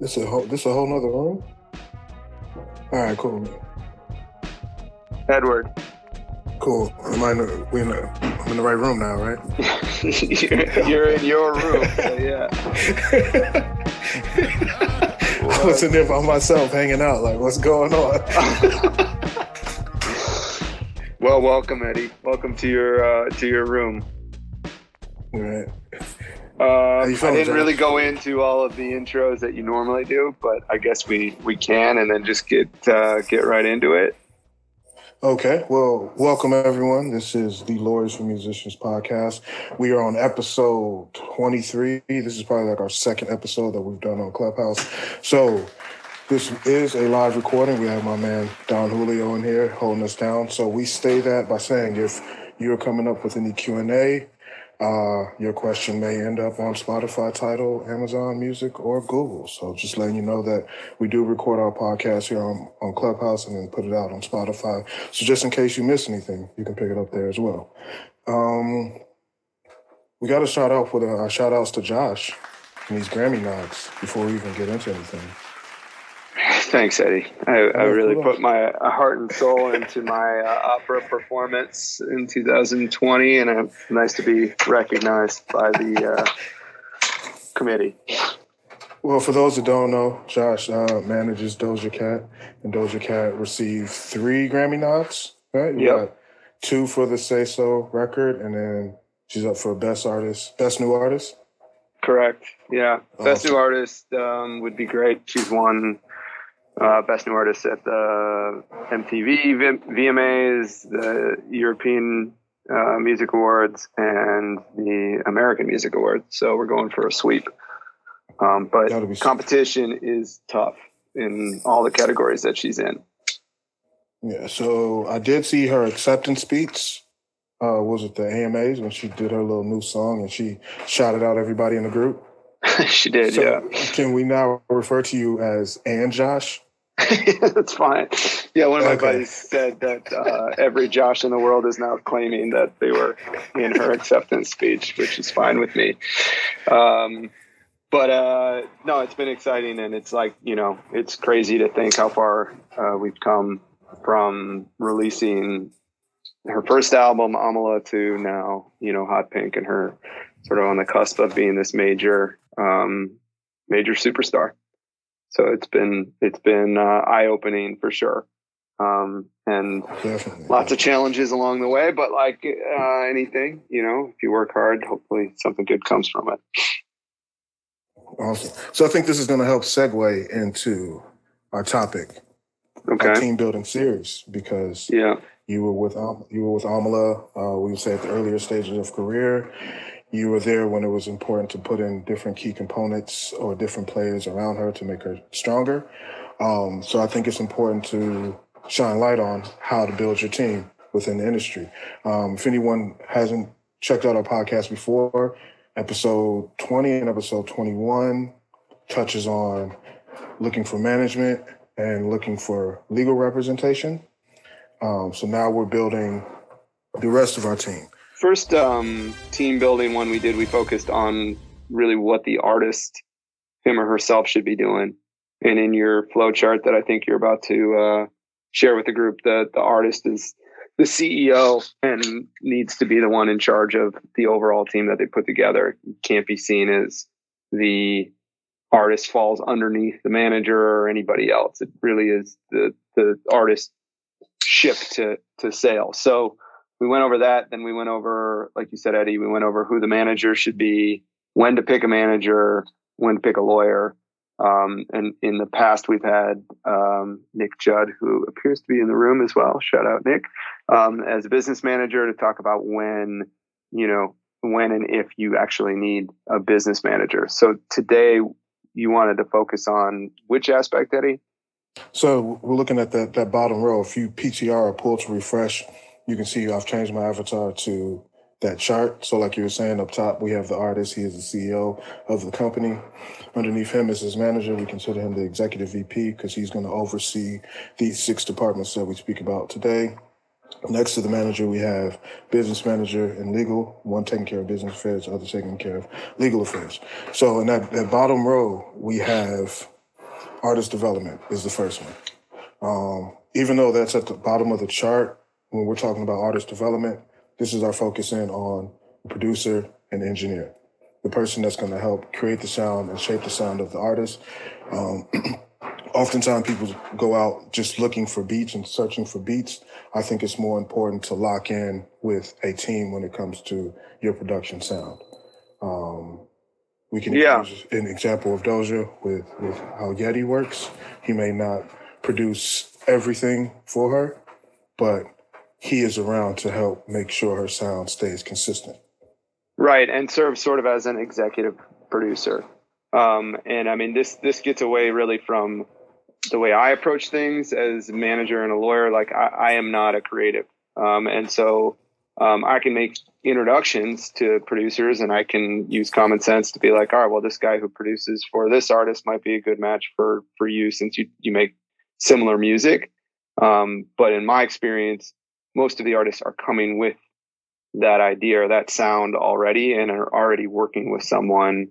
This a whole this a whole nother room. All right, cool. Edward. Cool. Am I in the, we in the, I'm in the right room now, right? you're, in your room. So yeah. I was in there by myself, hanging out. Like, what's going on? well, welcome, Eddie. Welcome to your uh, to your room. Right. Uh, I didn't really go into all of the intros that you normally do, but I guess we, we can, and then just get uh, get right into it. Okay. Well, welcome everyone. This is the Lawyers for Musicians podcast. We are on episode 23. This is probably like our second episode that we've done on Clubhouse. So this is a live recording. We have my man Don Julio in here holding us down. So we stay that by saying if you're coming up with any Q&A, uh, your question may end up on Spotify, Tidal, Amazon Music, or Google. So just letting you know that we do record our podcast here on, on Clubhouse and then put it out on Spotify. So just in case you miss anything, you can pick it up there as well. Um, we got to out for the our shout outs to Josh and these Grammy nods before we even get into anything. Thanks, Eddie. I, I really put my heart and soul into my uh, opera performance in 2020, and it's nice to be recognized by the uh, committee. Well, for those that don't know, Josh uh, manages Doja Cat, and Doja Cat received three Grammy nods, right? Got two for the Say So record, and then she's up for Best Artist, Best New Artist. Correct. Yeah. Best new artist um, would be great. She's won uh, best new artist at the MTV V- VMAs, the European uh, Music Awards, and the American Music Awards. So we're going for a sweep. Um, but competition is tough in all the categories that she's in. Yeah, so I did see her acceptance speech. Uh, was it the AMAs when she did her little new song and she shouted out everybody in the group? she did, So yeah. Can we now refer to you as and Josh? That's fine. Yeah, one of my Okay. buddies said that uh, every Josh in the world is now claiming that they were in her acceptance speech, which is fine with me. Um, but uh, no, it's been exciting, and it's like you know, it's crazy to think how far uh, we've come from releasing her first album, Amala, to now you know, Hot Pink, and her sort of on the cusp of being this major, um, major superstar. So it's been it's been uh, eye opening for sure, um, and Definitely. lots of challenges along the way. But like uh, anything, you know, if you work hard, hopefully something good comes from it. Awesome. So I think this is going to help segue into our topic, our team building series, because Yeah. you were with you were with Amala. Uh, we would say at the earlier stages of career. You were there when it was important to put in different key components or different players around her to make her stronger. Um, so I think it's important to shine light on how to build your team within the industry. Um, if anyone hasn't checked out our podcast before, episode 20 and episode 21 touches on looking for management and looking for legal representation. Um, so now we're building the rest of our team. First um, team building one we did, we focused on really what the artist, him or herself, should be doing. And in your flow chart that I think you're about to uh, share with the group, that the artist is the CEO and needs to be the one in charge of the overall team that they put together. It can't be seen as the artist falls underneath the manager or anybody else. It really is the the artist ship to to sail. So we went over that. Then we went over, like you said, Eddie, we went over who the manager should be, when to pick a manager, when to pick a lawyer. Um, and in the past, we've had um, Nick Judd, who appears to be in the room as well. Shout out, Nick, um, as a business manager to talk about when, you know, when and if you actually need a business manager. So today, you wanted to focus on which aspect, Eddie? So we're looking at that, that bottom row. If you PTR or pull to refresh, you can see I've changed my avatar to that chart. So like you were saying up top, we have the artist. He is the CEO of the company. Underneath him is his manager. We consider him the executive VP because he's going to oversee these six departments that we speak about today. Next to the manager, we have business manager and legal, one taking care of business affairs, the other taking care of legal affairs. So in that, that bottom row, we have artist development is the first one. Um, even though that's at the bottom of the chart, when we're talking about artist development, this is our focus in on the producer and engineer, the person that's going to help create the sound and shape the sound of the artist. Um, oftentimes people go out just looking for beats and searching for beats. I think it's more important to lock in with a team when it comes to your production sound. Um, we can Yeah. use an example of Doja with, with how Yeti works. He may not produce everything for her, but he is around to help make sure her sound stays consistent. Right, and serve sort of as an executive producer. Um, and I mean, this this gets away really from the way I approach things as a manager and a lawyer. Like I, I am not a creative, um, and so um, I can make introductions to producers, and I can use common sense to be like, all right, well, this guy who produces for this artist might be a good match for for you since you you make similar music. Um, but in my experience, most of the artists are coming with that idea or that sound already and are already working with someone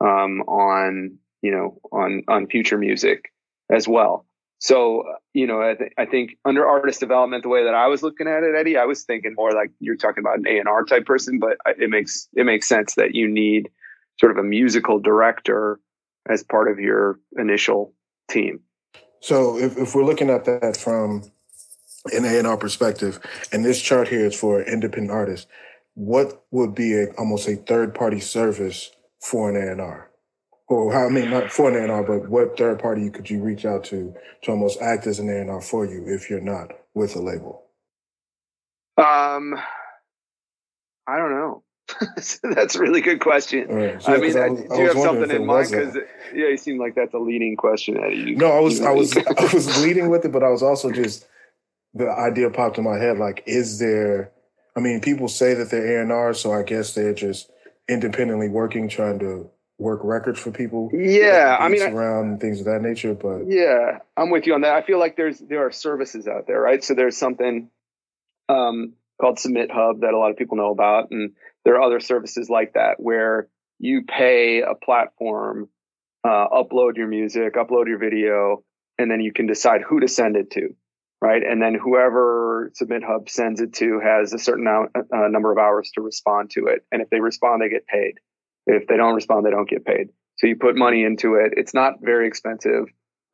um, on you know on on future music as well. So you know I, th- I think under artist development the way that i was looking at it eddie i was thinking more like you're talking about an a&r type person but it makes it makes sense that you need sort of a musical director as part of your initial team. So if, if we're looking at that from an A&R perspective, and this chart here is for independent artists, what would be a, almost a third party service for an A&R? Or how, I mean, not for an A&R, but what third party could you reach out to to almost act as an A&R for you if you're not with a label? um i don't know that's a really good question right. So, I mean, uh, was- do I you have something in mind? Because yeah, you seem like that's a leading question, Eddie. You- No, I was I was I was leading with it, but I was also just the idea popped in my head like, is there? I mean, people say that they're A and R, so I guess they're just independently working, trying to work records for people. yeah, I mean, beats I- around things of that nature. But yeah, I'm with you on that. I feel like there's there are services out there, right? So there's something um, called SubmitHub that a lot of people know about, and there are other services like that where you pay a platform, uh, upload your music, upload your video, and then you can decide who to send it to, right? And then whoever SubmitHub sends it to has a certain amount, uh, number of hours to respond to it, and if they respond, they get paid. If they don't respond, they don't get paid. So you put money into it. It's not very expensive,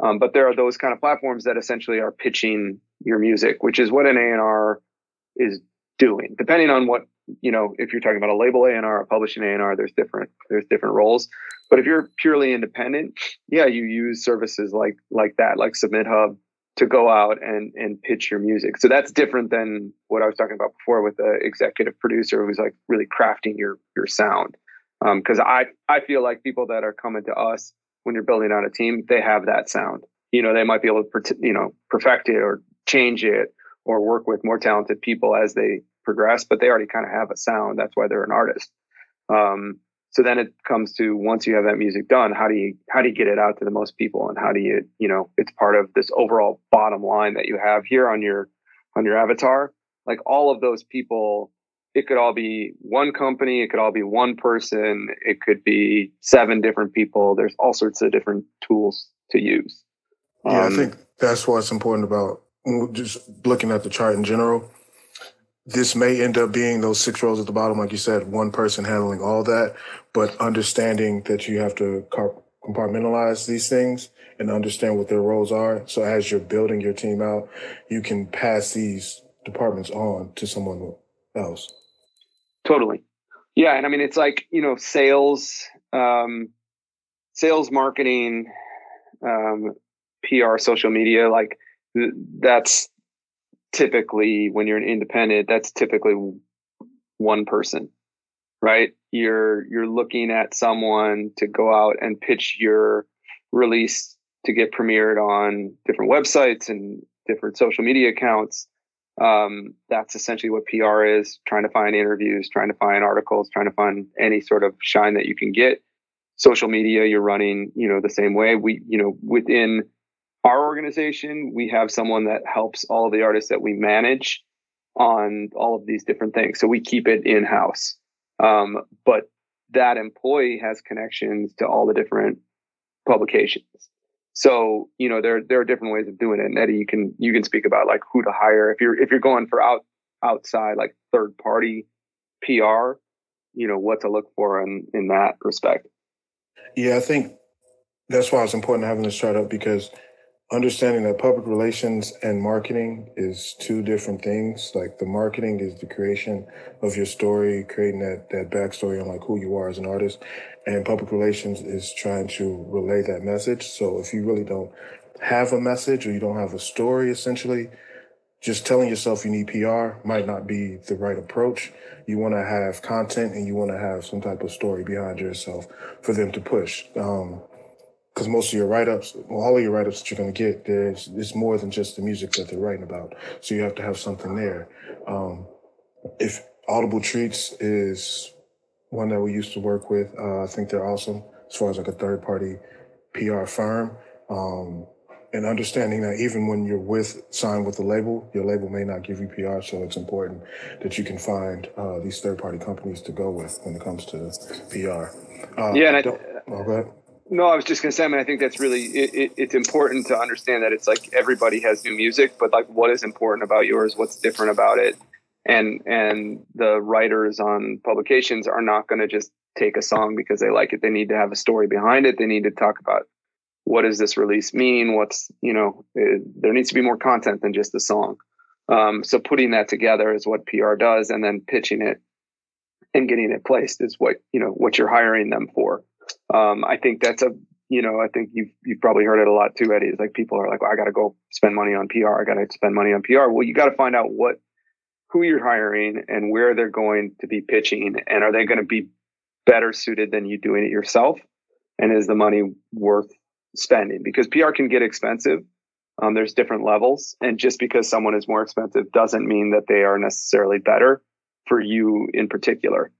um, but there are those kind of platforms that essentially are pitching your music, which is what an A and R is doing. Depending on what you know, if you're talking about a label A and R, a publishing A and R, there's different there's different roles. But if you're purely independent, yeah, you use services like like that, like SubmitHub, to go out and and pitch your music. So that's different than what I was talking about before with the executive producer who's like really crafting your your sound. Because I I feel like people that are coming to us when you're building out a team, they have that sound. You know, they might be able to you know perfect it or change it or work with more talented people as they progress, but they already kind of have a sound. That's why they're an artist. Um, so then it comes to once you have that music done, how do you how do you get it out to the most people, and how do you you know it's part of this overall bottom line that you have here on your on your avatar. Like all of those people, it could all be one company, it could all be one person, it could be seven different people. There's all sorts of different tools to use. yeah, Um, I think that's what's important about just looking at the chart in general. This may end up being those six rows at the bottom, like you said, one person handling all that, but understanding that you have to compartmentalize these things and understand what their roles are. So as you're building your team out, you can pass these departments on to someone else. Totally. Yeah. And I mean, it's like, you know, sales, um, sales, marketing, um, PR, social media, like th- that's typically when you're an independent, that's typically one person, right? You're, you're looking at someone to go out and pitch your release to get premiered on different websites and different social media accounts um, that's essentially what PR is trying to find interviews, trying to find articles, trying to find any sort of shine that you can get. Social media, you're running, you know, the same way. We, you know, within our organization, we have someone that helps all of the artists that we manage on all of these different things. So we keep it in house. Um, but that employee has connections to all the different publications. So, you know, there there are different ways of doing it. And Eddie, you can you can speak about like who to hire if you're if you're going for out outside like third party PR, you know, what to look for in in that respect. Yeah, I think that's why it's important having this startup because understanding that public relations and marketing is two different things. Like the marketing is the creation of your story, creating that that backstory on like who you are as an artist, and public relations is trying to relay that message. So if you really don't have a message or you don't have a story, essentially, just telling yourself you need PR might not be the right approach. You want to have content and you want to have some type of story behind yourself for them to push. Um, because most of your write-ups, well, all of your write-ups that you're going to get, there's it's more than just the music that they're writing about. So you have to have something there. Um, if Audible Treats is one that we used to work with, uh, I think they're awesome as far as like a third-party PR firm. Um, and understanding that even when you're with signed with the label, your label may not give you PR, so it's important that you can find uh, these third-party companies to go with when it comes to PR. Uh, yeah, and I, oh, go ahead. No, I was just gonna say. I mean, I think that's really it, it, it's important to understand that it's like everybody has new music, but like what is important about yours? What's different about it? And and the writers on publications are not going to just take a song because they like it. They need to have a story behind it. They need to talk about what does this release mean? What's you know it, there needs to be more content than just a song. Um, so putting that together is what PR does, and then pitching it and getting it placed is what you know what you're hiring them for. Um, I think that's a you know I think you've you've probably heard it a lot too, Eddie. Is like people are like, well, I got to go spend money on PR. I got to spend money on PR. Well, you got to find out what who you're hiring and where they're going to be pitching, and are they going to be better suited than you doing it yourself? And is the money worth spending? Because PR can get expensive. Um, there's different levels, and just because someone is more expensive doesn't mean that they are necessarily better for you in particular.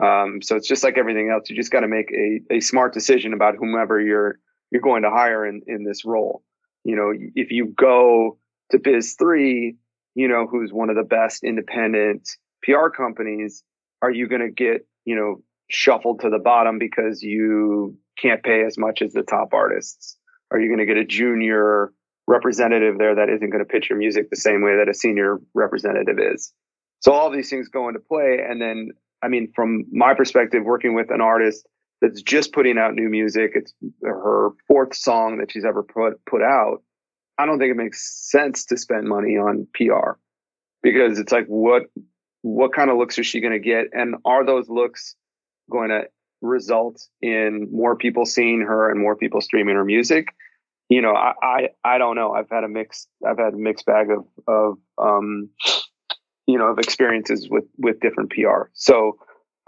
Um, so it's just like everything else. You just got to make a, a smart decision about whomever you're you're going to hire in, in this role. You know, if you go to Biz Three, you know, who's one of the best independent PR companies, are you going to get you know shuffled to the bottom because you can't pay as much as the top artists? Are you going to get a junior representative there that isn't going to pitch your music the same way that a senior representative is? So all these things go into play, and then I mean, from my perspective, working with an artist that's just putting out new music, it's her fourth song that she's ever put put out. I don't think it makes sense to spend money on PR because it's like what what kind of looks is she going to get, and are those looks going to result in more people seeing her and more people streaming her music? You know, I I, I don't know. I've had a mix. I've had a mixed bag of of um, you know, of experiences with with different PR. So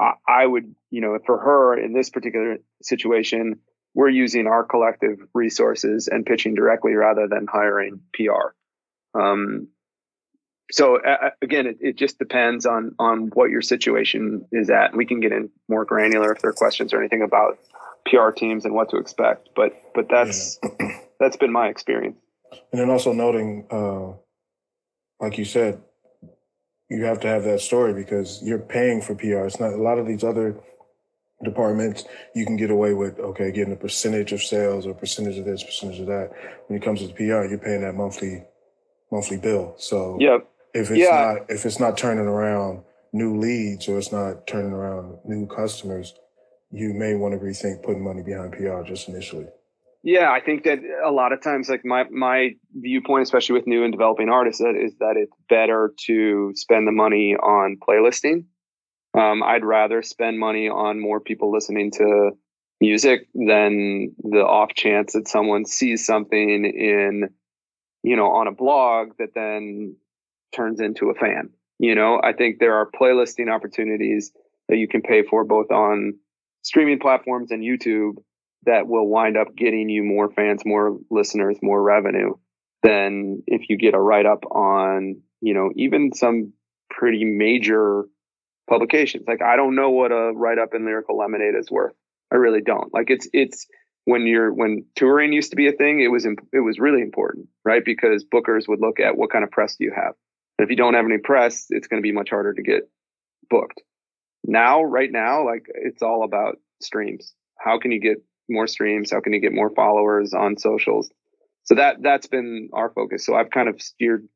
I, I would, you know, for her in this particular situation, we're using our collective resources and pitching directly rather than hiring PR. Um, so uh, again, it, it, just depends on on what your situation is at. We can get in more granular if there are questions or anything about PR teams and what to expect. But but that's yeah. that's been my experience. And then also noting, uh, like you said, you have to have that story because you're paying for PR. It's not a lot of these other departments you can get away with okay getting a percentage of sales or percentage of this percentage of that when it comes to the pr you're paying that monthly monthly bill so yep. if it's yeah. not if it's not turning around new leads or it's not turning around new customers you may want to rethink putting money behind pr just initially yeah, I think that a lot of times, like my my viewpoint, especially with new and developing artists, is that it's better to spend the money on playlisting. Um, I'd rather spend money on more people listening to music than the off chance that someone sees something in, you know, on a blog that then turns into a fan. You know, I think there are playlisting opportunities that you can pay for both on streaming platforms and YouTube that will wind up getting you more fans, more listeners, more revenue than if you get a write up on, you know, even some pretty major publications. Like I don't know what a write up in Lyrical Lemonade is worth. I really don't. Like it's it's when you're when touring used to be a thing, it was it was really important, right? Because bookers would look at what kind of press do you have. And if you don't have any press, it's going to be much harder to get booked. Now, right now, like it's all about streams. How can you get more streams? How can you get more followers on socials? So that that's been our focus. So I've kind of steered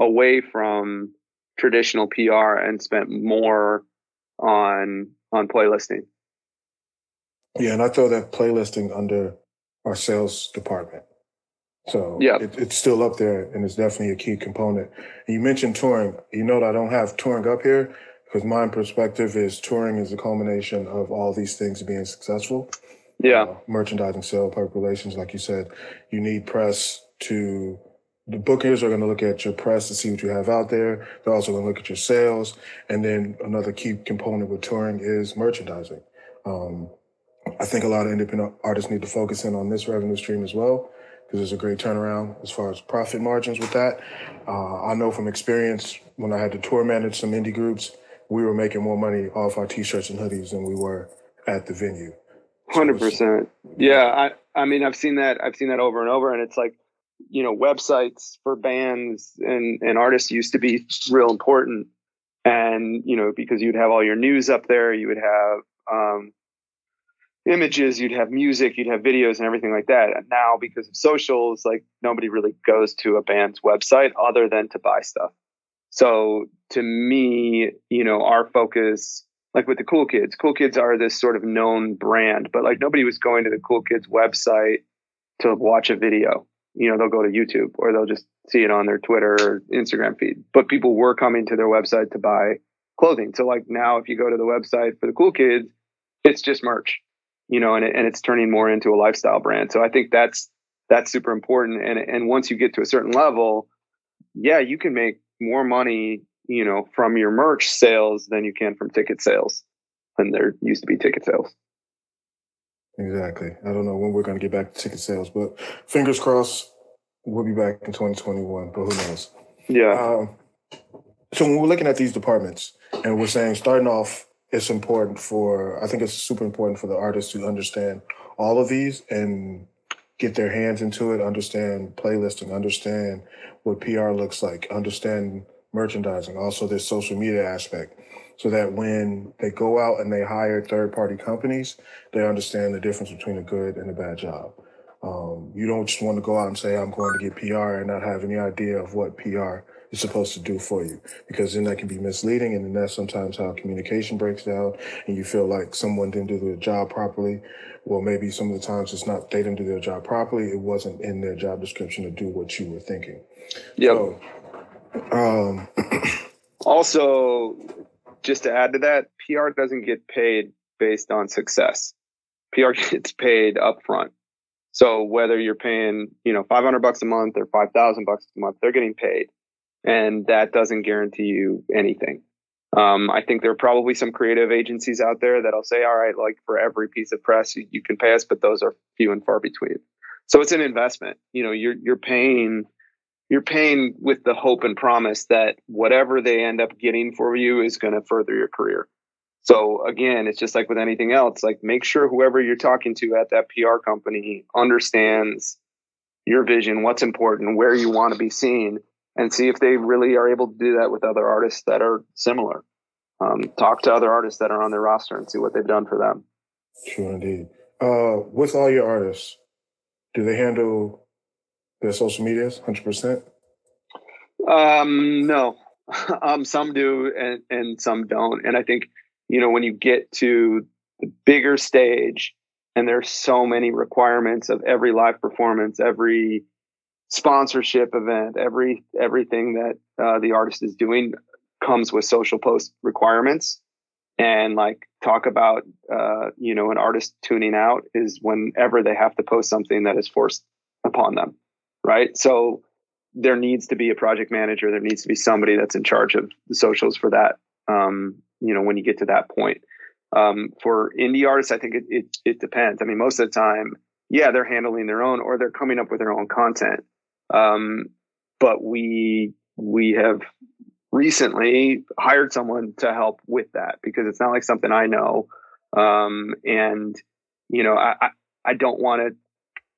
away from traditional PR and spent more on on playlisting. Yeah, and I throw that playlisting under our sales department. So yeah, it, it's still up there, and it's definitely a key component. And you mentioned touring. You know that I don't have touring up here because my perspective is touring is a culmination of all these things being successful. Yeah, uh, merchandising, sale, public relations, like you said, you need press to. The bookers are going to look at your press to see what you have out there. They're also going to look at your sales, and then another key component with touring is merchandising. Um, I think a lot of independent artists need to focus in on this revenue stream as well because there's a great turnaround as far as profit margins with that. Uh, I know from experience when I had to tour manage some indie groups, we were making more money off our t-shirts and hoodies than we were at the venue. Hundred percent. Yeah, I I mean I've seen that I've seen that over and over, and it's like you know websites for bands and and artists used to be real important, and you know because you'd have all your news up there, you would have um, images, you'd have music, you'd have videos and everything like that. And now because of socials, like nobody really goes to a band's website other than to buy stuff. So to me, you know, our focus, like with the Cool Kids, Cool Kids are this sort of known brand, but like nobody was going to the Cool Kids website to watch a video. You know, they'll go to YouTube or they'll just see it on their Twitter or Instagram feed. But people were coming to their website to buy clothing. So like now if you go to the website for the Cool Kids, it's just merch you know, and, it, and it's turning more into a lifestyle brand. So I think that's that's super important. And and once you get to a certain level, yeah, you can make more money, you know, from your merch sales than you can from ticket sales. And there used to be ticket sales. Exactly. I don't know when we're going to get back to ticket sales, but fingers crossed, we'll be back in 2021. But who knows? Yeah. Um, so when we're looking at these departments, and we're saying starting off it's important for I think it's super important for the artists to understand all of these and get their hands into it, understand playlisting, understand what PR looks like, understand merchandising, also this social media aspect, so that when they go out and they hire third party companies, they understand the difference between a good and a bad job. Um, you don't just want to go out and say, I'm going to get PR and not have any idea of what PR is supposed to do for you because then that can be misleading and then that's sometimes how communication breaks down and you feel like someone didn't do their job properly. Well maybe some of the times it's not they didn't do their job properly it wasn't in their job description to do what you were thinking. Yeah so, um, also just to add to that pr doesn't get paid based on success pr gets paid upfront so whether you're paying, you know, 500 bucks a month or 5,000 bucks a month, they're getting paid and that doesn't guarantee you anything. Um, I think there are probably some creative agencies out there that'll say, all right, like for every piece of press you, you, can pay us, but those are few and far between. So it's an investment. You know, you're you're paying you're paying with the hope and promise that whatever they end up getting for you is going to further your career. So again, it's just like with anything else, like make sure whoever you're talking to at that PR company understands your vision, what's important, where you want to be seen, and see if they really are able to do that with other artists that are similar. Um, talk to other artists that are on their roster and see what they've done for them. True indeed. Uh, with all your artists, do they handle their social medias 100%? Um, no. um, some do and, and some don't. And I think, you know, when you get to the bigger stage and there's so many requirements of every live performance, every sponsorship event, every everything that uh, the artist is doing comes with social post requirements. And like talk about uh, you know an artist tuning out is whenever they have to post something that is forced upon them, right? So there needs to be a project manager. There needs to be somebody that's in charge of the socials for that. Um, you know when you get to that point. Um, for indie artists, I think it, it it depends. I mean, most of the time, yeah, they're handling their own or they're coming up with their own content. Um, but we we have recently hired someone to help with that because it's not like something I know. Um, and you know, I, I, I don't want to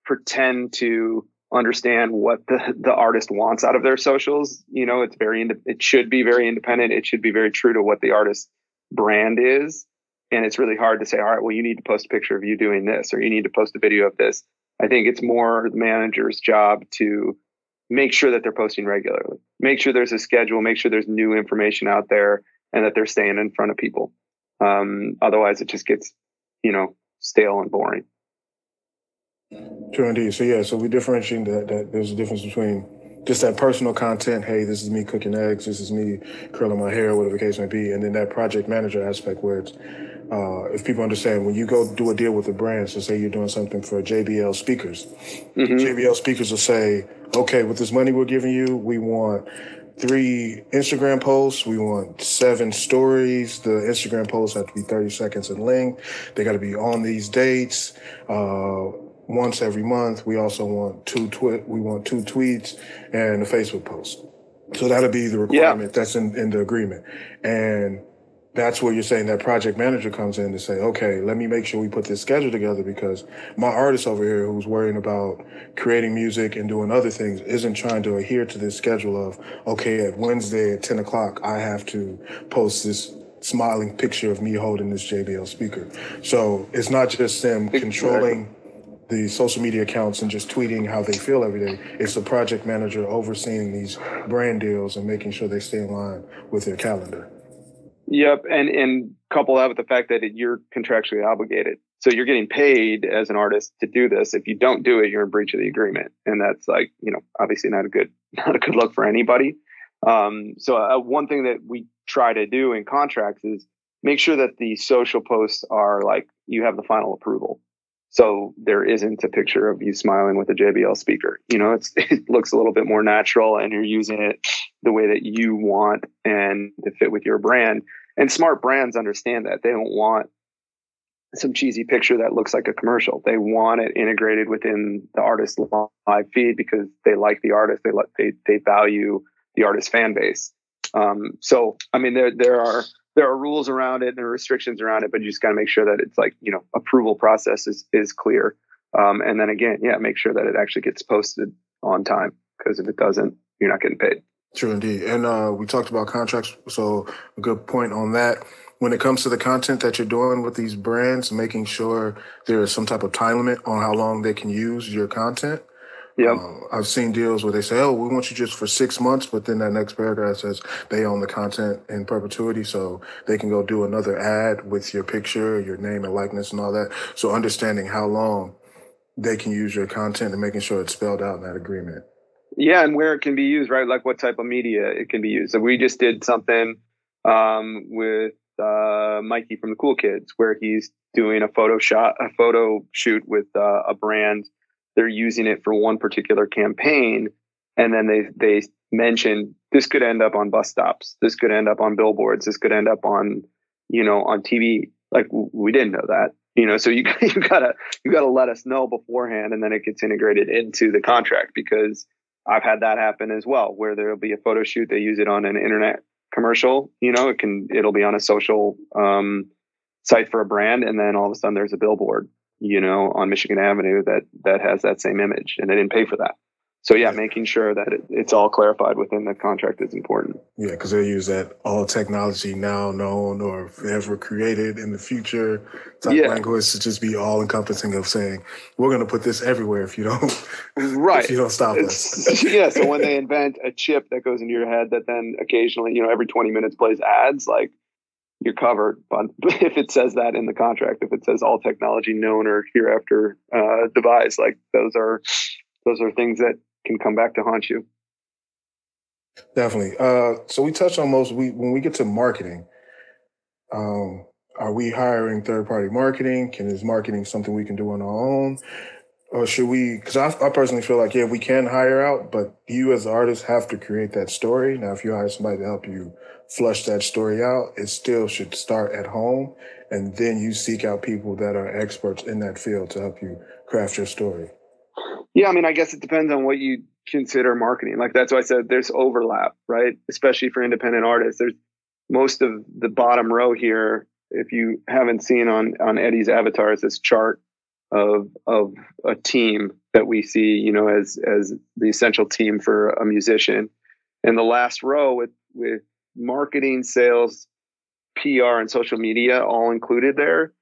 pretend to understand what the, the artist wants out of their socials. You know, it's very, it should be very independent. It should be very true to what the artist brand is. and it's really hard to say, all right, well, you need to post a picture of you doing this, or you need to post a video of this. I think it's more the manager's job to make sure that they're posting regularly, make sure there's a schedule, make sure there's new information out there, and that they're staying in front of people. Um, otherwise, it just gets, you know, stale and boring. True indeed. So yeah, so we differentiate that, that there's a difference between just that personal content. Hey, this is me cooking eggs. This is me curling my hair, whatever the case may be. And then that project manager aspect where it's, uh, if people understand when you go do a deal with a brand, so say you're doing something for JBL speakers, mm-hmm. JBL speakers will say, okay, with this money we're giving you, we want three Instagram posts. We want seven stories. The Instagram posts have to be 30 seconds in length. They got to be on these dates. Uh, once every month. We also want two tweet. We want two tweets and a Facebook post. So that'll be the requirement yeah. that's in, in the agreement. And that's where you're saying that project manager comes in to say, okay, let me make sure we put this schedule together because my artist over here who's worrying about creating music and doing other things isn't trying to adhere to this schedule of, okay, at Wednesday at 10 o'clock, I have to post this smiling picture of me holding this JBL speaker. So it's not just them controlling the social media accounts and just tweeting how they feel every day. It's the project manager overseeing these brand deals and making sure they stay in line with their calendar. Yep, and and couple that with the fact that you're contractually obligated, so you're getting paid as an artist to do this. If you don't do it, you're in breach of the agreement, and that's like you know obviously not a good not a good look for anybody. Um, so uh, one thing that we try to do in contracts is make sure that the social posts are like you have the final approval. So there isn't a picture of you smiling with a JBL speaker. You know, it's it looks a little bit more natural and you're using it the way that you want and to fit with your brand. And smart brands understand that. They don't want some cheesy picture that looks like a commercial. They want it integrated within the artist's live feed because they like the artist. They like they they value the artist fan base. Um, so I mean, there there are there are rules around it and there are restrictions around it, but you just got to make sure that it's like you know approval process is is clear. Um, and then again, yeah, make sure that it actually gets posted on time because if it doesn't, you're not getting paid. True indeed. And uh, we talked about contracts, so a good point on that. When it comes to the content that you're doing with these brands, making sure there is some type of time limit on how long they can use your content. Yeah. Uh, I've seen deals where they say, "Oh, we want you just for six months," but then that next paragraph says they own the content in perpetuity, so they can go do another ad with your picture, your name and likeness, and all that. So understanding how long they can use your content and making sure it's spelled out in that agreement. Yeah, and where it can be used, right? Like what type of media it can be used. So we just did something um, with uh, Mikey from the Cool Kids, where he's doing a photo shot, a photo shoot with uh, a brand. They're using it for one particular campaign, and then they they mention this could end up on bus stops, this could end up on billboards, this could end up on you know on TV. Like we didn't know that, you know. So you you gotta you gotta let us know beforehand, and then it gets integrated into the contract because I've had that happen as well, where there'll be a photo shoot. They use it on an internet commercial. You know, it can it'll be on a social um, site for a brand, and then all of a sudden there's a billboard. You know, on Michigan Avenue that that has that same image, and they didn't pay for that. So yeah, making sure that it, it's all clarified within the contract is important. Yeah, because they use that all technology now known or ever created in the future type yeah. language to just be all encompassing of saying we're going to put this everywhere if you don't right if you don't stop it's, us. yeah, so when they invent a chip that goes into your head that then occasionally you know every twenty minutes plays ads like you're covered. But if it says that in the contract, if it says all technology known or hereafter uh, devised, like those are those are things that can come back to haunt you. Definitely. Uh, so we touched on most. We when we get to marketing, um, are we hiring third party marketing? Can is marketing something we can do on our own? Or should we? Because I, I personally feel like yeah, we can hire out, but you as the artist have to create that story. Now, if you hire somebody to help you flush that story out, it still should start at home, and then you seek out people that are experts in that field to help you craft your story. Yeah, I mean, I guess it depends on what you consider marketing. Like that's why I said there's overlap, right? Especially for independent artists. There's most of the bottom row here. If you haven't seen on on Eddie's avatars, this chart of of a team that we see, you know, as as the essential team for a musician. And the last row with with marketing, sales, PR and social media all included there,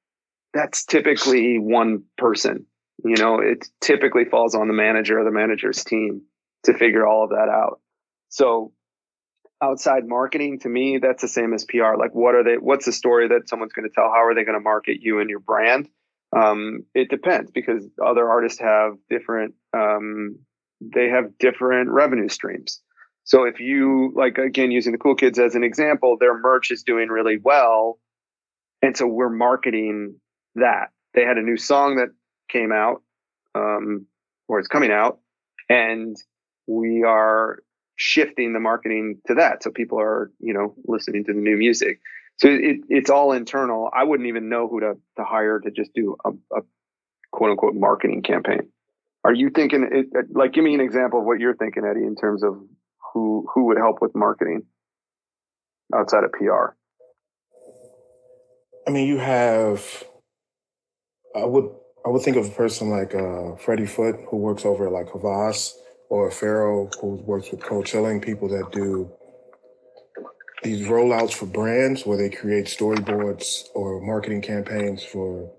that's typically one person. You know, it typically falls on the manager or the manager's team to figure all of that out. So outside marketing to me, that's the same as PR. Like what are they what's the story that someone's going to tell? How are they going to market you and your brand? Um, it depends because other artists have different um, they have different revenue streams. So if you like again using the cool kids as an example, their merch is doing really well. And so we're marketing that. They had a new song that came out, um, or it's coming out, and we are shifting the marketing to that. So people are, you know, listening to the new music. So it, it's all internal. I wouldn't even know who to, to hire to just do a, a quote unquote marketing campaign. Are you thinking it, like, give me an example of what you're thinking, Eddie, in terms of who, who would help with marketing outside of PR? I mean, you have, I would, I would think of a person like uh, Freddie Foot, who works over at like Havas, or Pharaoh, who works with Cold Chilling, people that do these rollouts for brands where they create storyboards or marketing campaigns for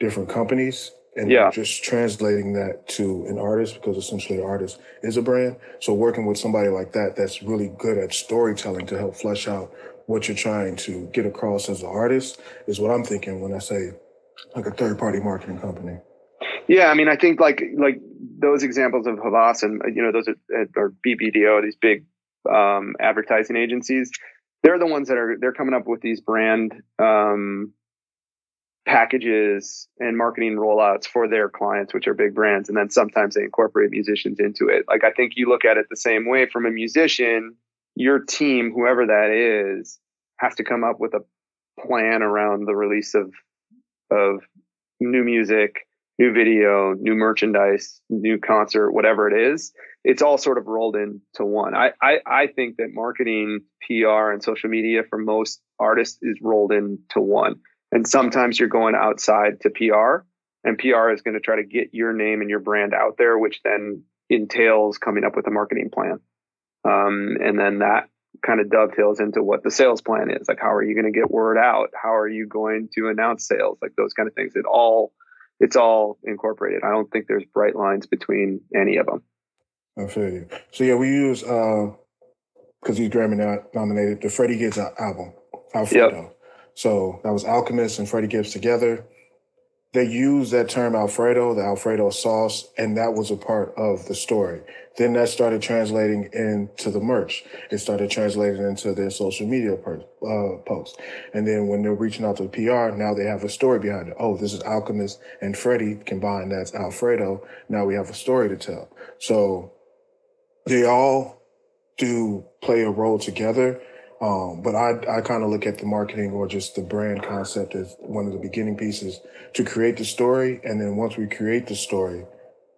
different companies and yeah. just translating that to an artist because essentially an artist is a brand. So working with somebody like that that's really good at storytelling to help flesh out what you're trying to get across as an artist is what I'm thinking when I say like a third party marketing company. Yeah, I mean, I think like like those examples of Havas and you know those are or BBDO, these big um, advertising agencies. They're the ones that are they're coming up with these brand um, packages and marketing rollouts for their clients, which are big brands, and then sometimes they incorporate musicians into it. Like I think you look at it the same way from a musician. Your team, whoever that is, has to come up with a plan around the release of of new music new video, new merchandise, new concert, whatever it is, it's all sort of rolled into one. I, I, I think that marketing, PR, and social media for most artists is rolled into one. And sometimes you're going outside to PR, and PR is going to try to get your name and your brand out there, which then entails coming up with a marketing plan. Um, and then that kind of dovetails into what the sales plan is. Like, how are you going to get word out? How are you going to announce sales? Like those kind of things. It all it's all incorporated. I don't think there's bright lines between any of them. I feel you. So yeah, we use because uh, he's Grammy nominated the Freddie Gibbs album, Alfredo. Yep. So that was Alchemist and Freddie Gibbs together they used that term Alfredo, the Alfredo sauce, and that was a part of the story. Then that started translating into the merch. It started translating into their social media per, uh, posts. And then when they're reaching out to the PR, now they have a story behind it. Oh, this is Alchemist and Freddie combined. That's Alfredo. Now we have a story to tell. So they all do play a role together um, but I, I kind of look at the marketing or just the brand concept as one of the beginning pieces to create the story. And then once we create the story,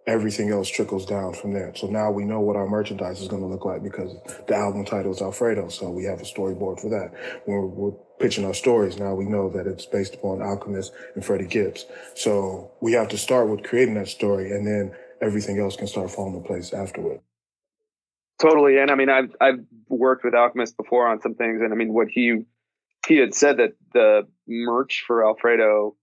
everything else trickles down from there. So now we know what our merchandise is going to look like because the album title is Alfredo. So we have a storyboard for that. When we're, we're pitching our stories, now we know that it's based upon Alchemist and Freddie Gibbs. So we have to start with creating that story and then everything else can start falling in place afterward. Totally, and I mean, I've I've worked with Alchemist before on some things, and I mean, what he he had said that the merch for Alfredo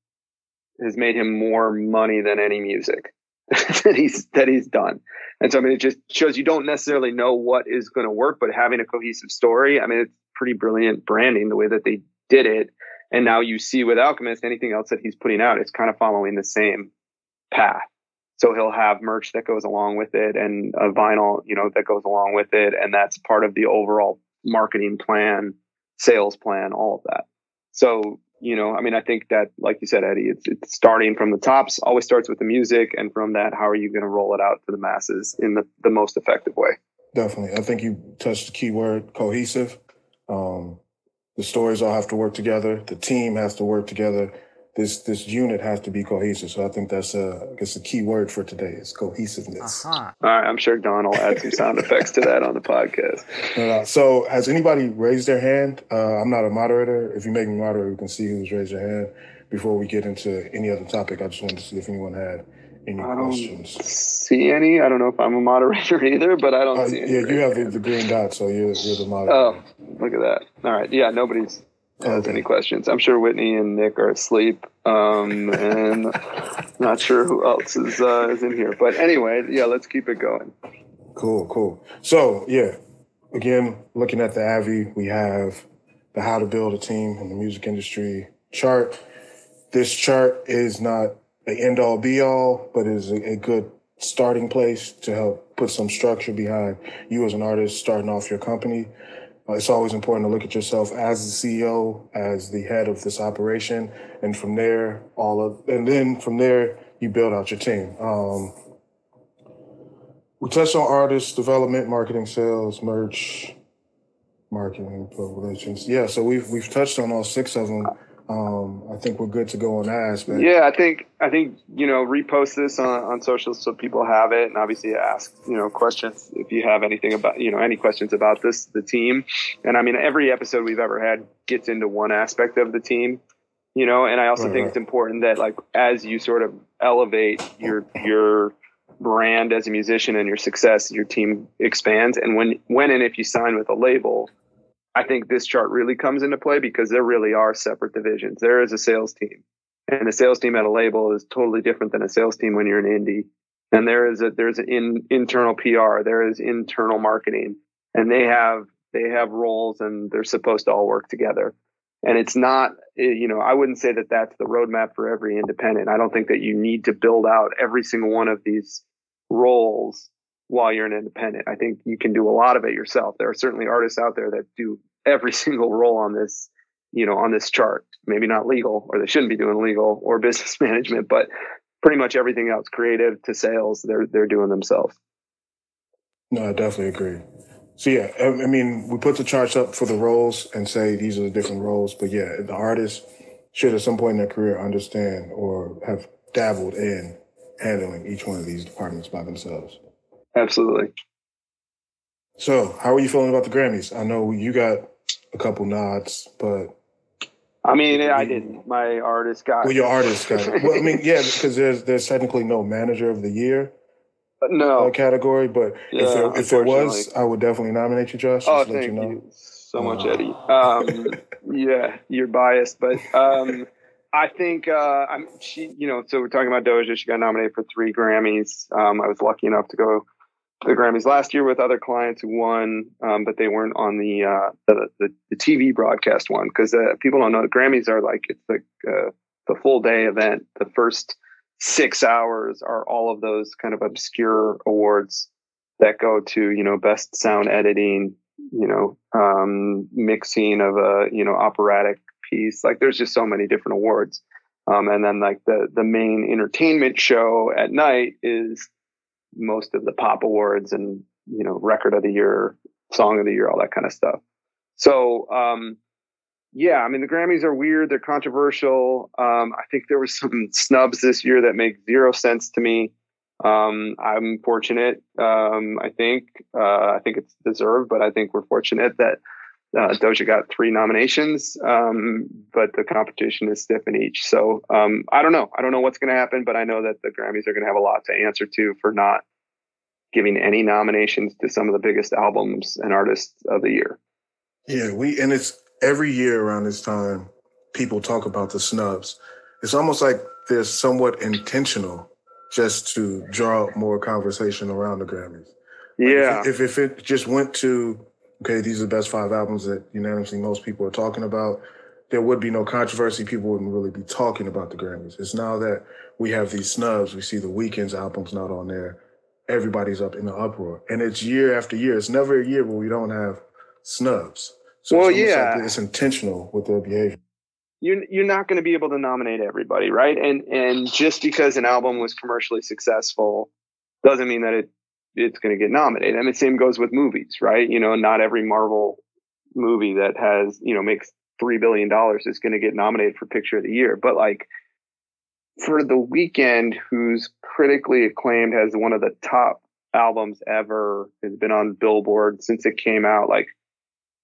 has made him more money than any music that he's that he's done. And so I mean, it just shows you don't necessarily know what is going to work, but having a cohesive story. I mean, it's pretty brilliant branding the way that they did it. And now you see with Alchemist, anything else that he's putting out, it's kind of following the same path. So he'll have merch that goes along with it and a vinyl, you know, that goes along with it. And that's part of the overall marketing plan, sales plan, all of that. So, you know, I mean, I think that, like you said, Eddie, it's, it's starting from the tops, always starts with the music. And from that, how are you going to roll it out to the masses in the, the most effective way? Definitely. I think you touched the key word cohesive. Um, the stories all have to work together. The team has to work together this this unit has to be cohesive. So I think that's a I guess a key word for today is cohesiveness. Uh-huh. All right, I'm sure Don will add some sound effects to that on the podcast. Uh, so has anybody raised their hand? Uh, I'm not a moderator. If you make me moderator, we can see who's raised their hand. Before we get into any other topic, I just wanted to see if anyone had any I questions. see any? I don't know if I'm a moderator either, but I don't uh, see any. Yeah, you have the, the, green dot, so you're, you're the moderator. Oh, look at that. All right. Yeah, nobody's has any questions. I'm sure Whitney and Nick are asleep, um, and not sure who else is uh, is in here. But anyway, yeah, let's keep it going. Cool, cool. So yeah, again, looking at the Avi, we have the How to Build a Team in the Music Industry chart. This chart is not an end all be all, but is a, a good starting place to help put some structure behind you as an artist starting off your company. Uh, it's always important to look at yourself as the CEO, as the head of this operation, and from there, all of, and then from there, you build out your team. Um, we touched on artist development, marketing, sales, merch, marketing, public relations. Yeah, so we've we've touched on all six of them. Um, I think we're good to go on that aspect. Yeah, I think I think you know repost this on, on social so people have it, and obviously ask you know questions if you have anything about you know any questions about this the team. And I mean every episode we've ever had gets into one aspect of the team, you know. And I also right, think right. it's important that like as you sort of elevate your your brand as a musician and your success, your team expands. And when when and if you sign with a label I think this chart really comes into play because there really are separate divisions. There is a sales team, and a sales team at a label is totally different than a sales team when you're an indie. And there is a there's an in, internal PR, there is internal marketing, and they have they have roles and they're supposed to all work together. And it's not, eh, you know, I wouldn't say that that's the roadmap for every independent. I don't think that you need to build out every single one of these roles while you're an independent. I think you can do a lot of it yourself. There are certainly artists out there that do every single role on this, you know, on this chart. Maybe not legal, or they shouldn't be doing legal or business management, but pretty much everything else, creative to sales, they're they're doing themselves. No, I definitely agree. So yeah, I mean, we put the charts up for the roles and say these are the different roles, but yeah, the artist should at some point in their career understand or have dabbled in handling each one of these departments by themselves. Absolutely. So, how are you feeling about the Grammys? I know you got a couple nods, but I mean, I didn't. My artist got. Well, your artist got. It. well, I mean, yeah, because there's there's technically no manager of the year. No uh, category, but yeah, if there, if there was, I would definitely nominate you, Josh. Oh, thank you, know. you, so much, uh, Eddie. Um, yeah, you're biased, but um, I think uh, I'm. She, you know, so we're talking about Doja. She got nominated for three Grammys. Um, I was lucky enough to go the Grammys last year with other clients who won, um, but they weren't on the uh, the, the, the, TV broadcast one because uh, people don't know the Grammys are like it's like uh, the full day event. The first six hours are all of those kind of obscure awards that go to you know best sound editing, you know um, mixing of a you know operatic piece. Like there's just so many different awards, um, and then like the the main entertainment show at night is most of the pop awards and you know record of the year song of the year all that kind of stuff. So um yeah i mean the grammys are weird they're controversial. Um i think there was some snubs this year that make zero sense to me. Um i'm fortunate um i think uh i think it's deserved but i think we're fortunate that uh, Doja got three nominations, um, but the competition is stiff in each. So um, I don't know. I don't know what's going to happen, but I know that the Grammys are going to have a lot to answer to for not giving any nominations to some of the biggest albums and artists of the year. Yeah, we and it's every year around this time, people talk about the snubs. It's almost like they're somewhat intentional just to draw more conversation around the Grammys. Yeah. Like if, if, if it just went to okay, these are the best five albums that unanimously most people are talking about, there would be no controversy. People wouldn't really be talking about the Grammys. It's now that we have these snubs, we see the Weeknd's albums not on there. Everybody's up in the uproar, and it's year after year. It's never a year where we don't have snubs. So well, it's yeah, like it's intentional with their behavior. You're you're not going to be able to nominate everybody, right? And and just because an album was commercially successful doesn't mean that it it's going to get nominated. I mean, same goes with movies, right? You know, not every Marvel movie that has, you know, makes $3 billion is going to get nominated for picture of the year. But like for the Weeknd, who's critically acclaimed, has one of the top albums ever, has been on Billboard since it came out. Like,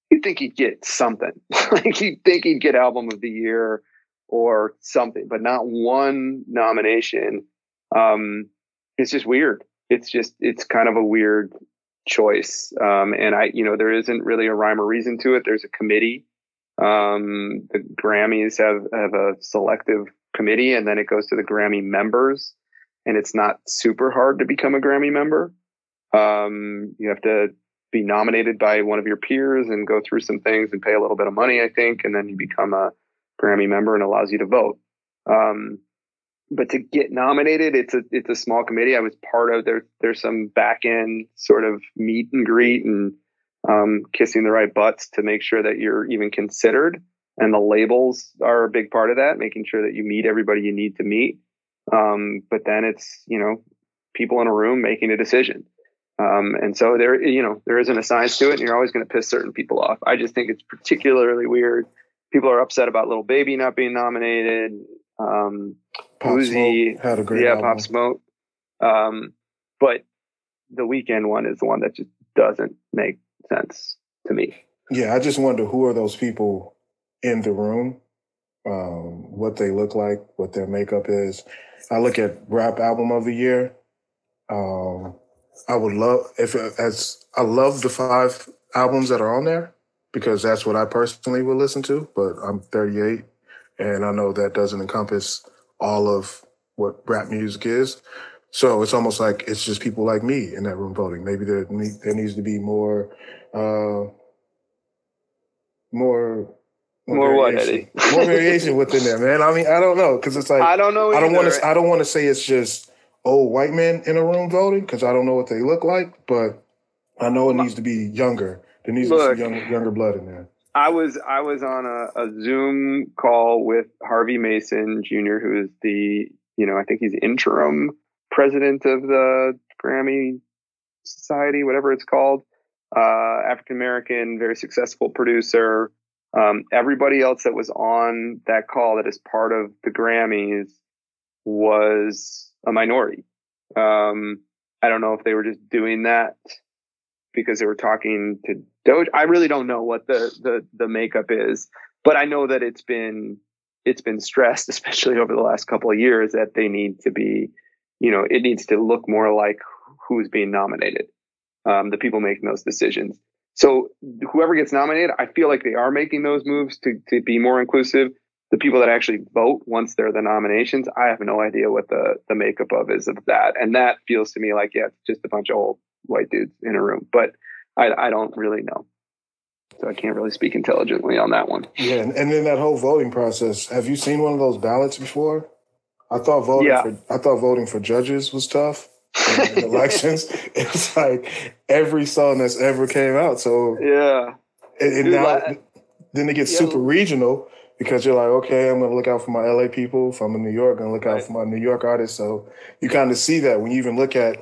you'd think he'd get something. like, you'd think he'd get album of the year or something, but not one nomination. Um, it's just weird it's just it's kind of a weird choice. Um, and I, you know, there isn't really a rhyme or reason to it. There's a committee Um, the Grammys have have a selective committee, and then it goes to the Grammy members, and it's not super hard to become a Grammy member. Um, you have to be nominated by one of your peers and go through some things and pay a little bit of money, I think, and then you become a Grammy member and allows you to vote. Um, but to get nominated, it's a it's a small committee. I was part of there. There's some back end sort of meet and greet and um, kissing the right butts to make sure that you're even considered. And the labels are a big part of that, making sure that you meet everybody you need to meet. Um, but then it's you know people in a room making a decision. Um, and so there, you know, there isn't a science to it, and you're always going to piss certain people off. I just think it's particularly weird. People are upset about Lil Baby not being nominated. Um, Uzi, had a great yeah, album. Pop Smoke. Um, but the Weeknd one is the one that just doesn't make sense to me. Yeah, I just wonder who are those people in the room, um, what they look like, what their makeup is. I look at rap album of the year. Um, I would love if as I love the five albums that are on there because that's what I personally would listen to. But I'm 38, and I know that doesn't encompass all of what rap music is. So it's almost like it's just people like me in that room voting. Maybe there there needs to be more, uh, more, More what, variation. Eddie? more variation within there, man. I mean, I don't know because it's like I don't know. I don't want to. I don't want to say it's just old white men in a room voting because I don't know what they look like, but I know it needs to be younger. There needs to be younger blood in there. I was I was on a, a Zoom call with Harvey Mason Jr., who is the you know I think he's interim president of the Grammy Society, whatever it's called. Uh, African American, very successful producer. Um, everybody else that was on that call that is part of the Grammys was a minority. Um, I don't know if they were just doing that because they were talking to Doja. I really don't know what the the the makeup is, but I know that it's been it's been stressed, especially over the last couple of years, that they need to be, you know, it needs to look more like who's being nominated, um, the people making those decisions. So whoever gets nominated, I feel like they are making those moves to to be more inclusive. The people that actually vote once they're the nominations, I have no idea what the the makeup of is of that, and that feels to me like yeah, it's just a bunch of old white dudes in a room, but I, I don't really know. So I can't really speak intelligently on that one. Yeah, and, and then that whole voting process. Have you seen one of those ballots before? I thought voting Yeah. for I thought voting for judges was tough. in elections, it's like every song that's ever came out. So Yeah. and, and Dude, now then it gets Yeah. super regional because you're like, okay, I'm gonna look out for my LA people. If I'm in New York, I'm gonna look out Right. for my New York artists. So you kind of see that when you even look at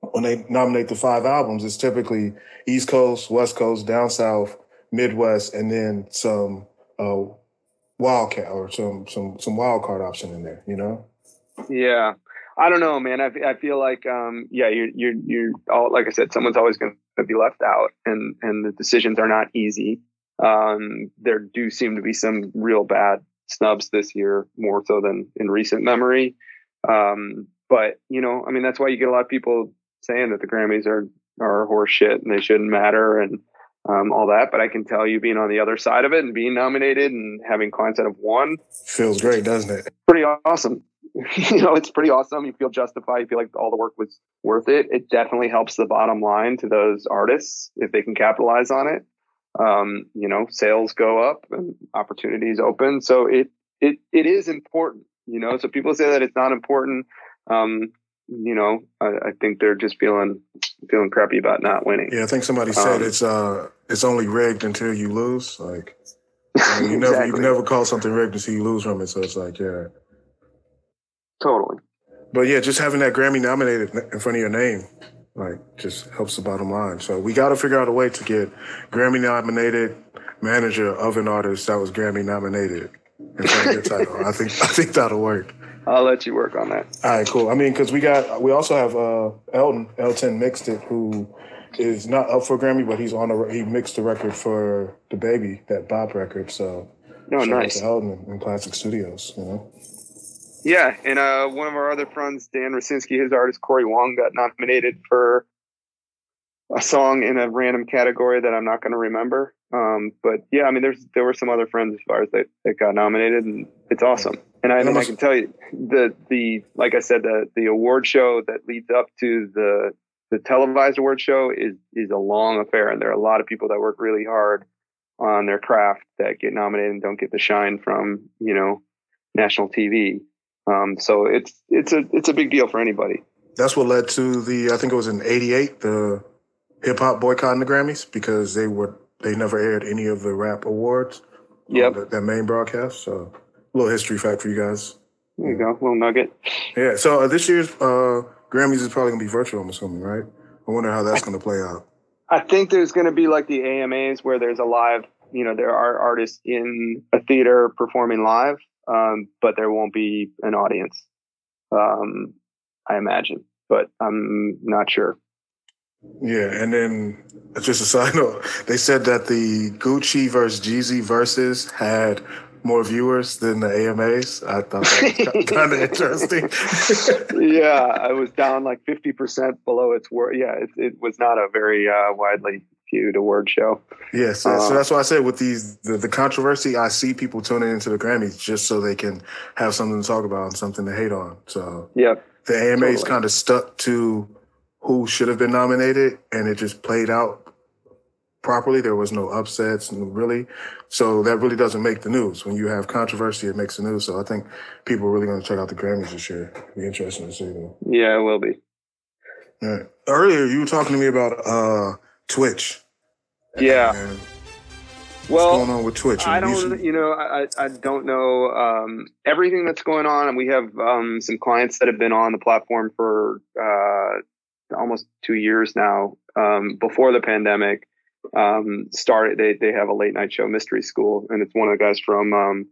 when they nominate the five albums, it's typically East Coast, West Coast, down south, Midwest, and then some uh wildcat or some some some wild card option in there, you know? Yeah. I don't know, man. I, I feel like, um, yeah, you're, you're, you're all, like I said, someone's always going to be left out and, and the decisions are not easy. Um, there do seem to be some real bad snubs this year, more so than in recent memory. Um, but you know, I mean, that's why you get a lot of people saying that the Grammys are, are horse shit and they shouldn't matter and, um, all that. But I can tell you being on the other side of it and being nominated and having clients that have won, Feels great, doesn't it? pretty awesome. you know, it's pretty awesome. You feel justified. You feel like all the work was worth it. It definitely helps the bottom line to those artists if they can capitalize on it. Um, you know, sales go up and opportunities open. So it it it is important. You know, so people say that it's not important. Um, you know, I, I think they're just feeling feeling crappy about not winning. Yeah, I think somebody said Um, it's uh it's only rigged until you lose. Like you, know, you never you Exactly. never call something rigged until you lose from it. So it's like, yeah. Totally. But yeah, just having that Grammy nominated in front of your name, like, just helps the bottom line. So we got to figure out a way to get Grammy nominated manager of an artist that was Grammy nominated in front of their title. I think I think that'll work. I'll let you work on that. All right, cool. I mean, because we got we also have uh, Elton Elton mixed it, who is not up for Grammy, but he's on a he mixed the record for the baby that Bob record. So No, out nice. to Elton in Classic Studios. You know. Yeah, and uh, one of our other friends, Dan Rosinski, his artist Corey Wong, got nominated for a song in a random category that I'm not going to remember. Um, but yeah, I mean, there's there were some other friends as far as that, that got nominated, and it's awesome. And I, and I can tell you the the like I said the the award show that leads up to the the televised award show is is a long affair, and there are a lot of people that work really hard on their craft that get nominated and don't get the shine from you know national TV. Um, so it's it's a it's a big deal for anybody. That's what led to the I think it was in '88 the hip hop boycotting the Grammys because they were they never aired any of the rap awards. Yep, that, that main broadcast. So little history fact for you guys. There you go, little nugget. Yeah. So uh, this year's uh, Grammys is probably gonna be virtual. I'm assuming, right? I wonder how that's gonna play out. I think there's going to be like the AMAs where there's a live, you know, there are artists in a theater performing live, um, but there won't be an audience. Um, I imagine, but I'm not sure. Yeah, and then just a side note, they said that the Gucci versus Jeezy Verzuz had more viewers than the AMAs. I thought that was kind of interesting. yeah, I was down like 50% below its word. Yeah, it, it, was not a very uh, widely viewed award show. Yes, um, so that's why I said with these the, the, controversy, I see people tuning into the Grammys just so they can have something to talk about and something to hate on. So yeah, the AMAs totally. kind of stuck to who should have been nominated, and it just played out properly. There was no upsets, really. So that really doesn't make the news. When you have controversy, it makes the news. So I think people are really going to check out the Grammys this year. It'll be interesting to see them. Yeah, it will be. Right. Earlier, you were talking to me about uh, Twitch. Yeah. And what's well, going on with Twitch? I don't, you know, I, I don't know um, everything that's going on. And we have um, some clients that have been on the platform for uh, almost two years now um, before the pandemic um, started. They they have a late night show, Mystery School, and it's one of the guys from um,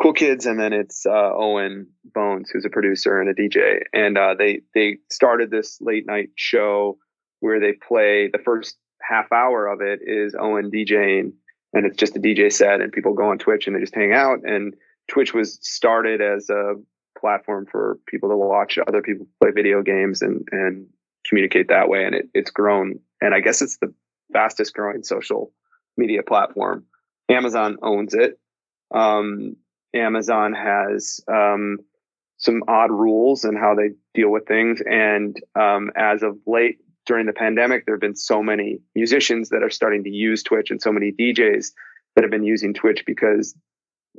Cool Kids, and then it's uh, Owen Bones, who's a producer and a DJ, and uh, they they started this late night show where they play the first half hour of it is Owen DJing, and it's just a DJ set, and people go on Twitch and they just hang out. And Twitch was started as a platform for people to watch other people play video games and and communicate that way, and it, it's grown. And I guess it's the fastest growing social media platform. Amazon owns it. Um, Amazon has um, some odd rules and how they deal with things. And um, as of late, during the pandemic, there have been so many musicians that are starting to use Twitch and so many DJs that have been using Twitch because,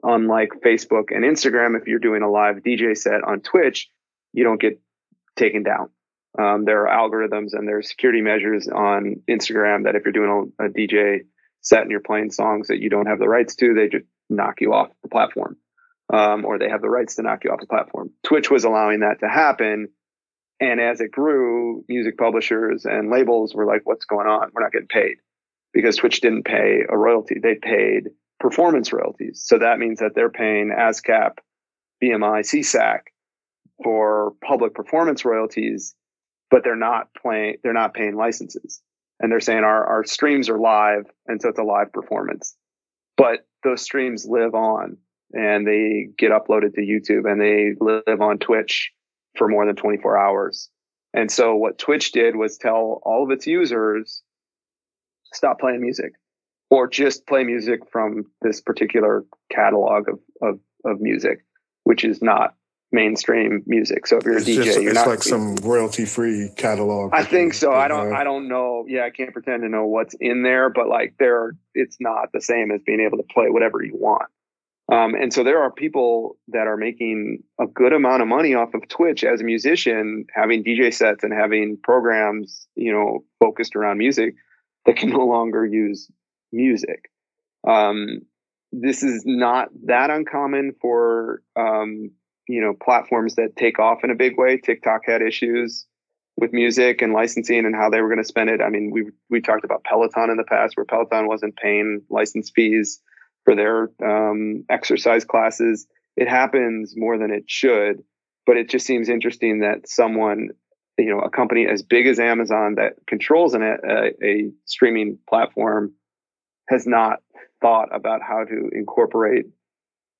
unlike Facebook and Instagram, if you're doing a live DJ set on Twitch, you don't get taken down. Um, there are algorithms and there's security measures on Instagram that if you're doing a, a, DJ set and you're playing songs that you don't have the rights to, they just knock you off the platform. Um, or they have the rights to knock you off the platform. Twitch was allowing that to happen. And as it grew, music publishers and labels were like, what's going on? We're not getting paid because Twitch didn't pay a royalty. They paid performance royalties. So that means that they're paying ASCAP, BMI, SESAC for public performance royalties but they're not playing, they're not paying licenses. And they're saying our, our streams are live. And so it's a live performance, but those streams live on and they get uploaded to YouTube and they live on Twitch for more than 24 hours. And so what Twitch did was tell all of its users, stop playing music or just play music from this particular catalog of, of, of music, which is not mainstream music. So if you're it's a DJ, just, you're it's not like some royalty free catalog. I think so. I don't. I don't know. Yeah, I can't pretend to know what's in there, but like there, it's not the same as being able to play whatever you want. Um, and so there are people that are making a good amount of money off of Twitch as a musician, having DJ sets and having programs, you know, focused around music that can no longer use music. Um, this is not that uncommon for um, you know platforms that take off in a big way. TikTok had issues with music and licensing and how they were going to spend it. I mean, we we talked about Peloton in the past, where Peloton wasn't paying license fees for their um, exercise classes. It happens more than it should, but it just seems interesting that someone, you know, a company as big as Amazon that controls an, a, a streaming platform, has not thought about how to incorporate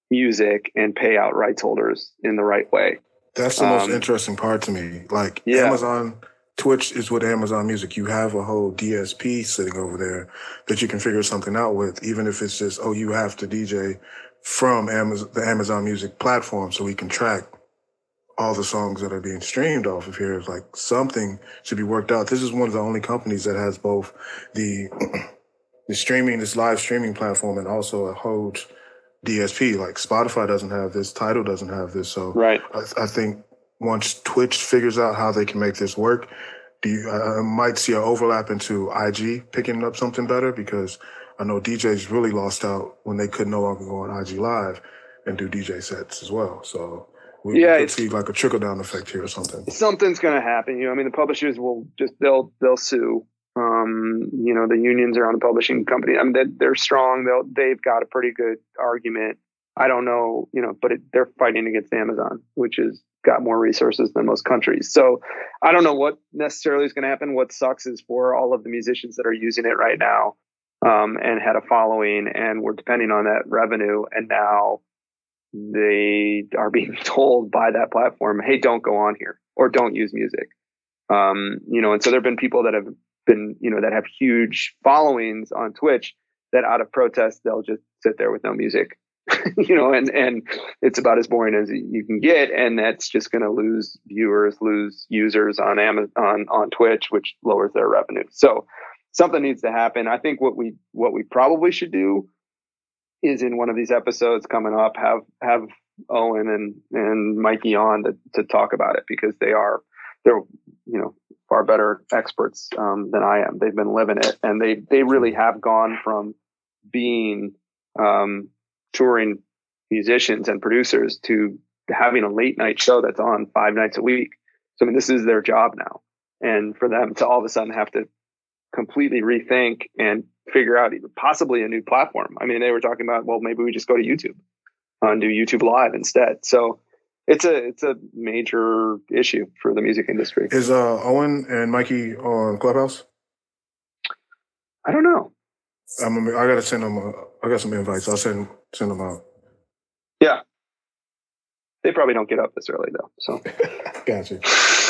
music and pay out rights holders in the right way. That's the most um, interesting part to me. Like yeah. Amazon Twitch is with Amazon Music. You have a whole DSP sitting over there that you can figure something out with, even if it's just, oh, you have to DJ from Amazon, the Amazon Music platform so we can track all the songs that are being streamed off of here. It's like something should be worked out. This is one of the only companies that has both the the streaming, this live streaming platform, and also a whole DSP. Like Spotify doesn't have this, Tidal doesn't have this. So right. I, I think once Twitch figures out how they can make this work, do you, I might see an overlap into IG picking up something better because I know DJs really lost out when they could no longer go on IG Live and do DJ sets as well. So we, yeah, we could see like a trickle down effect here or something. Something's going to happen. You know, I mean, the publishers will just they'll they'll sue. Um, you know, the unions are on the publishing company. I mean, they're, they're strong. They'll they've got a pretty good argument. I don't know, you know, but it, they're fighting against Amazon, which has got more resources than most countries. So I don't know what necessarily is going to happen. What sucks is for all of the musicians that are using it right now um, and had a following and were depending on that revenue, and now they are being told by that platform, "Hey, don't go on here or don't use music." Um, you know, and so there have been people that have been, you know, that have huge followings on Twitch that out of protest they'll just sit there with no music you know, and and it's about as boring as you can get, and that's just going to lose viewers, lose users on Amazon on on Twitch, which lowers their revenue. So something needs to happen. I think what we what we probably should do is in one of these episodes coming up have have Owen and and Mikey on to to talk about it because they are they're you know far better experts um, than I am. They've been living it, and they they really have gone from being um, touring musicians and producers to having a late night show that's on five nights a week. So I mean, this is their job now, and for them to all of a sudden have to completely rethink and figure out even possibly a new platform. I mean, they were talking about, well, maybe we just go to YouTube and do YouTube Live instead. So it's a it's a major issue for the music industry. Is uh, Owen and Mikey on Clubhouse? I don't know. I'm, I gotta send them. A, I got some invites. I'll send send them out. Yeah, they probably don't get up this early though. So, gotcha.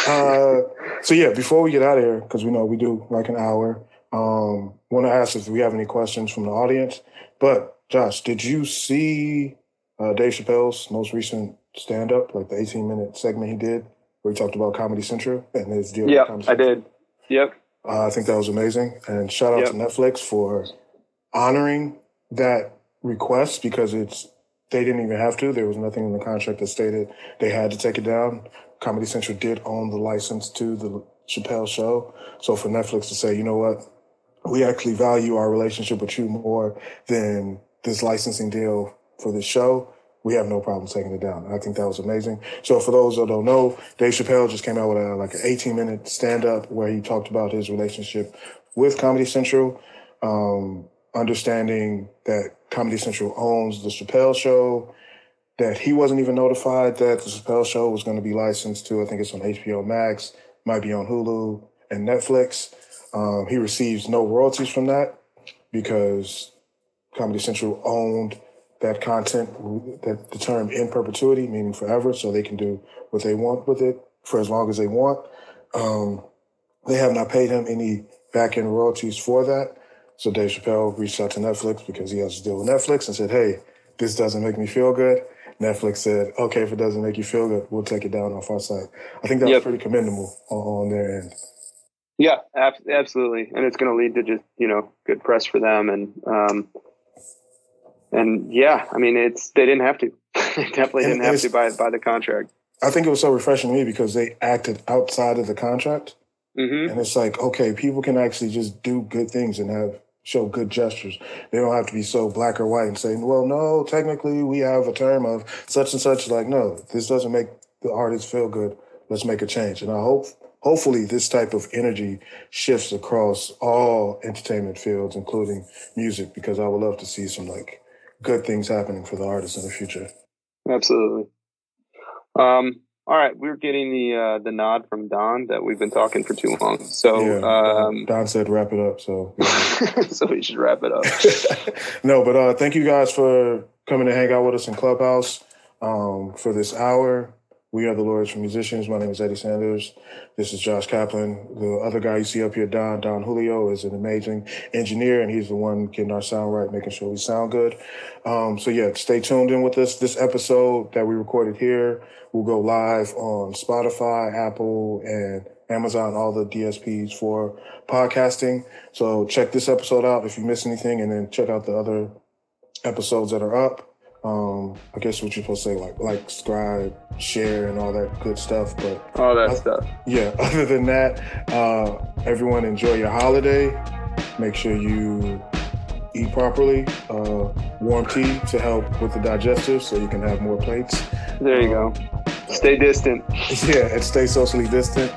Uh, so yeah, before we get out of here, because we know we do like an hour. Um, want to ask if we have any questions from the audience. But Josh, did you see uh, Dave Chappelle's most recent stand up, like the 18 minute segment he did, where he talked about Comedy Central and his deal? With them. Yeah, I did. Yep. Uh, I think that was amazing. And shout out yep. to Netflix for honoring that request because it's they didn't even have to. There was nothing in the contract that stated they had to take it down. Comedy Central did own the license to the Chappelle show. So for Netflix to say, you know what, we actually value our relationship with you more than this licensing deal for the show, we have no problem taking it down. I think that was amazing. So for those that don't know, Dave Chappelle just came out with a, like an 18 minute stand up where he talked about his relationship with Comedy Central. Um, understanding that Comedy Central owns the Chappelle Show, that he wasn't even notified that the Chappelle Show was going to be licensed to, I think it's on HBO Max, might be on Hulu and Netflix. Um, he receives no royalties from that because Comedy Central owned that content, that the term in perpetuity, meaning forever, so they can do what they want with it for as long as they want. Um, they have not paid him any back end royalties for that. So Dave Chappelle reached out to Netflix because he has to deal with Netflix and said, "Hey, this doesn't make me feel good." Netflix said, "Okay, if it doesn't make you feel good, we'll take it down off our site." I think that's yep. pretty commendable on, on their end. Yeah, ab- absolutely, and it's going to lead to just you know good press for them, and um, and yeah, I mean it's they didn't have to, they definitely and didn't have to by by the contract. I think it was so refreshing to me because they acted outside of the contract, mm-hmm. and it's like okay, people can actually just do good things and have show good gestures. They don't have to be so black or white and saying, well, no, technically we have a term of such and such. Like, no, this doesn't make the artist feel good. Let's make a change. And I hope, hopefully this type of energy shifts across all entertainment fields, including music, because I would love to see some like good things happening for the artists in the future. Absolutely. Um, all right, we're getting the uh, the nod from Don that we've been talking for too long. So yeah, um, Don said wrap it up. So yeah. so we should wrap it up. no, but uh, thank you guys for coming to hang out with us in Clubhouse um, for this hour. We are the Lawyers for Musicians. My name is Eddie Sanders. This is Josh Kaplan. The other guy you see up here, Don, Don Julio, is an amazing engineer, and he's the one getting our sound right, making sure we sound good. Um, so, yeah, stay tuned in with us. This episode that we recorded here will go live on Spotify, Apple, and Amazon, all the DSPs for podcasting. So, check this episode out if you miss anything, and then check out the other episodes that are up um, I guess what you're supposed to say, like like, subscribe, share, and all that good stuff. But all that stuff. Yeah. Other than that, uh, everyone enjoy your holiday. Make sure you eat properly. Uh, warm tea to help with the digestive, so you can have more plates. There you um, go. Stay distant. Yeah, and stay socially distant.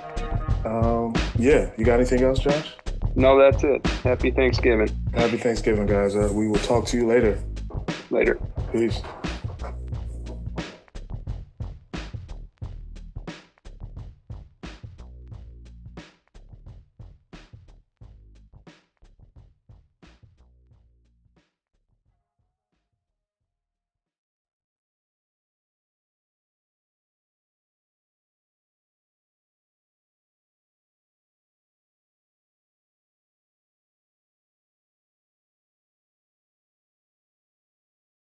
Um, yeah. You got anything else, Josh? No, that's it. Happy Thanksgiving. Happy Thanksgiving, guys. Uh, we will talk to you later. Later. Peace.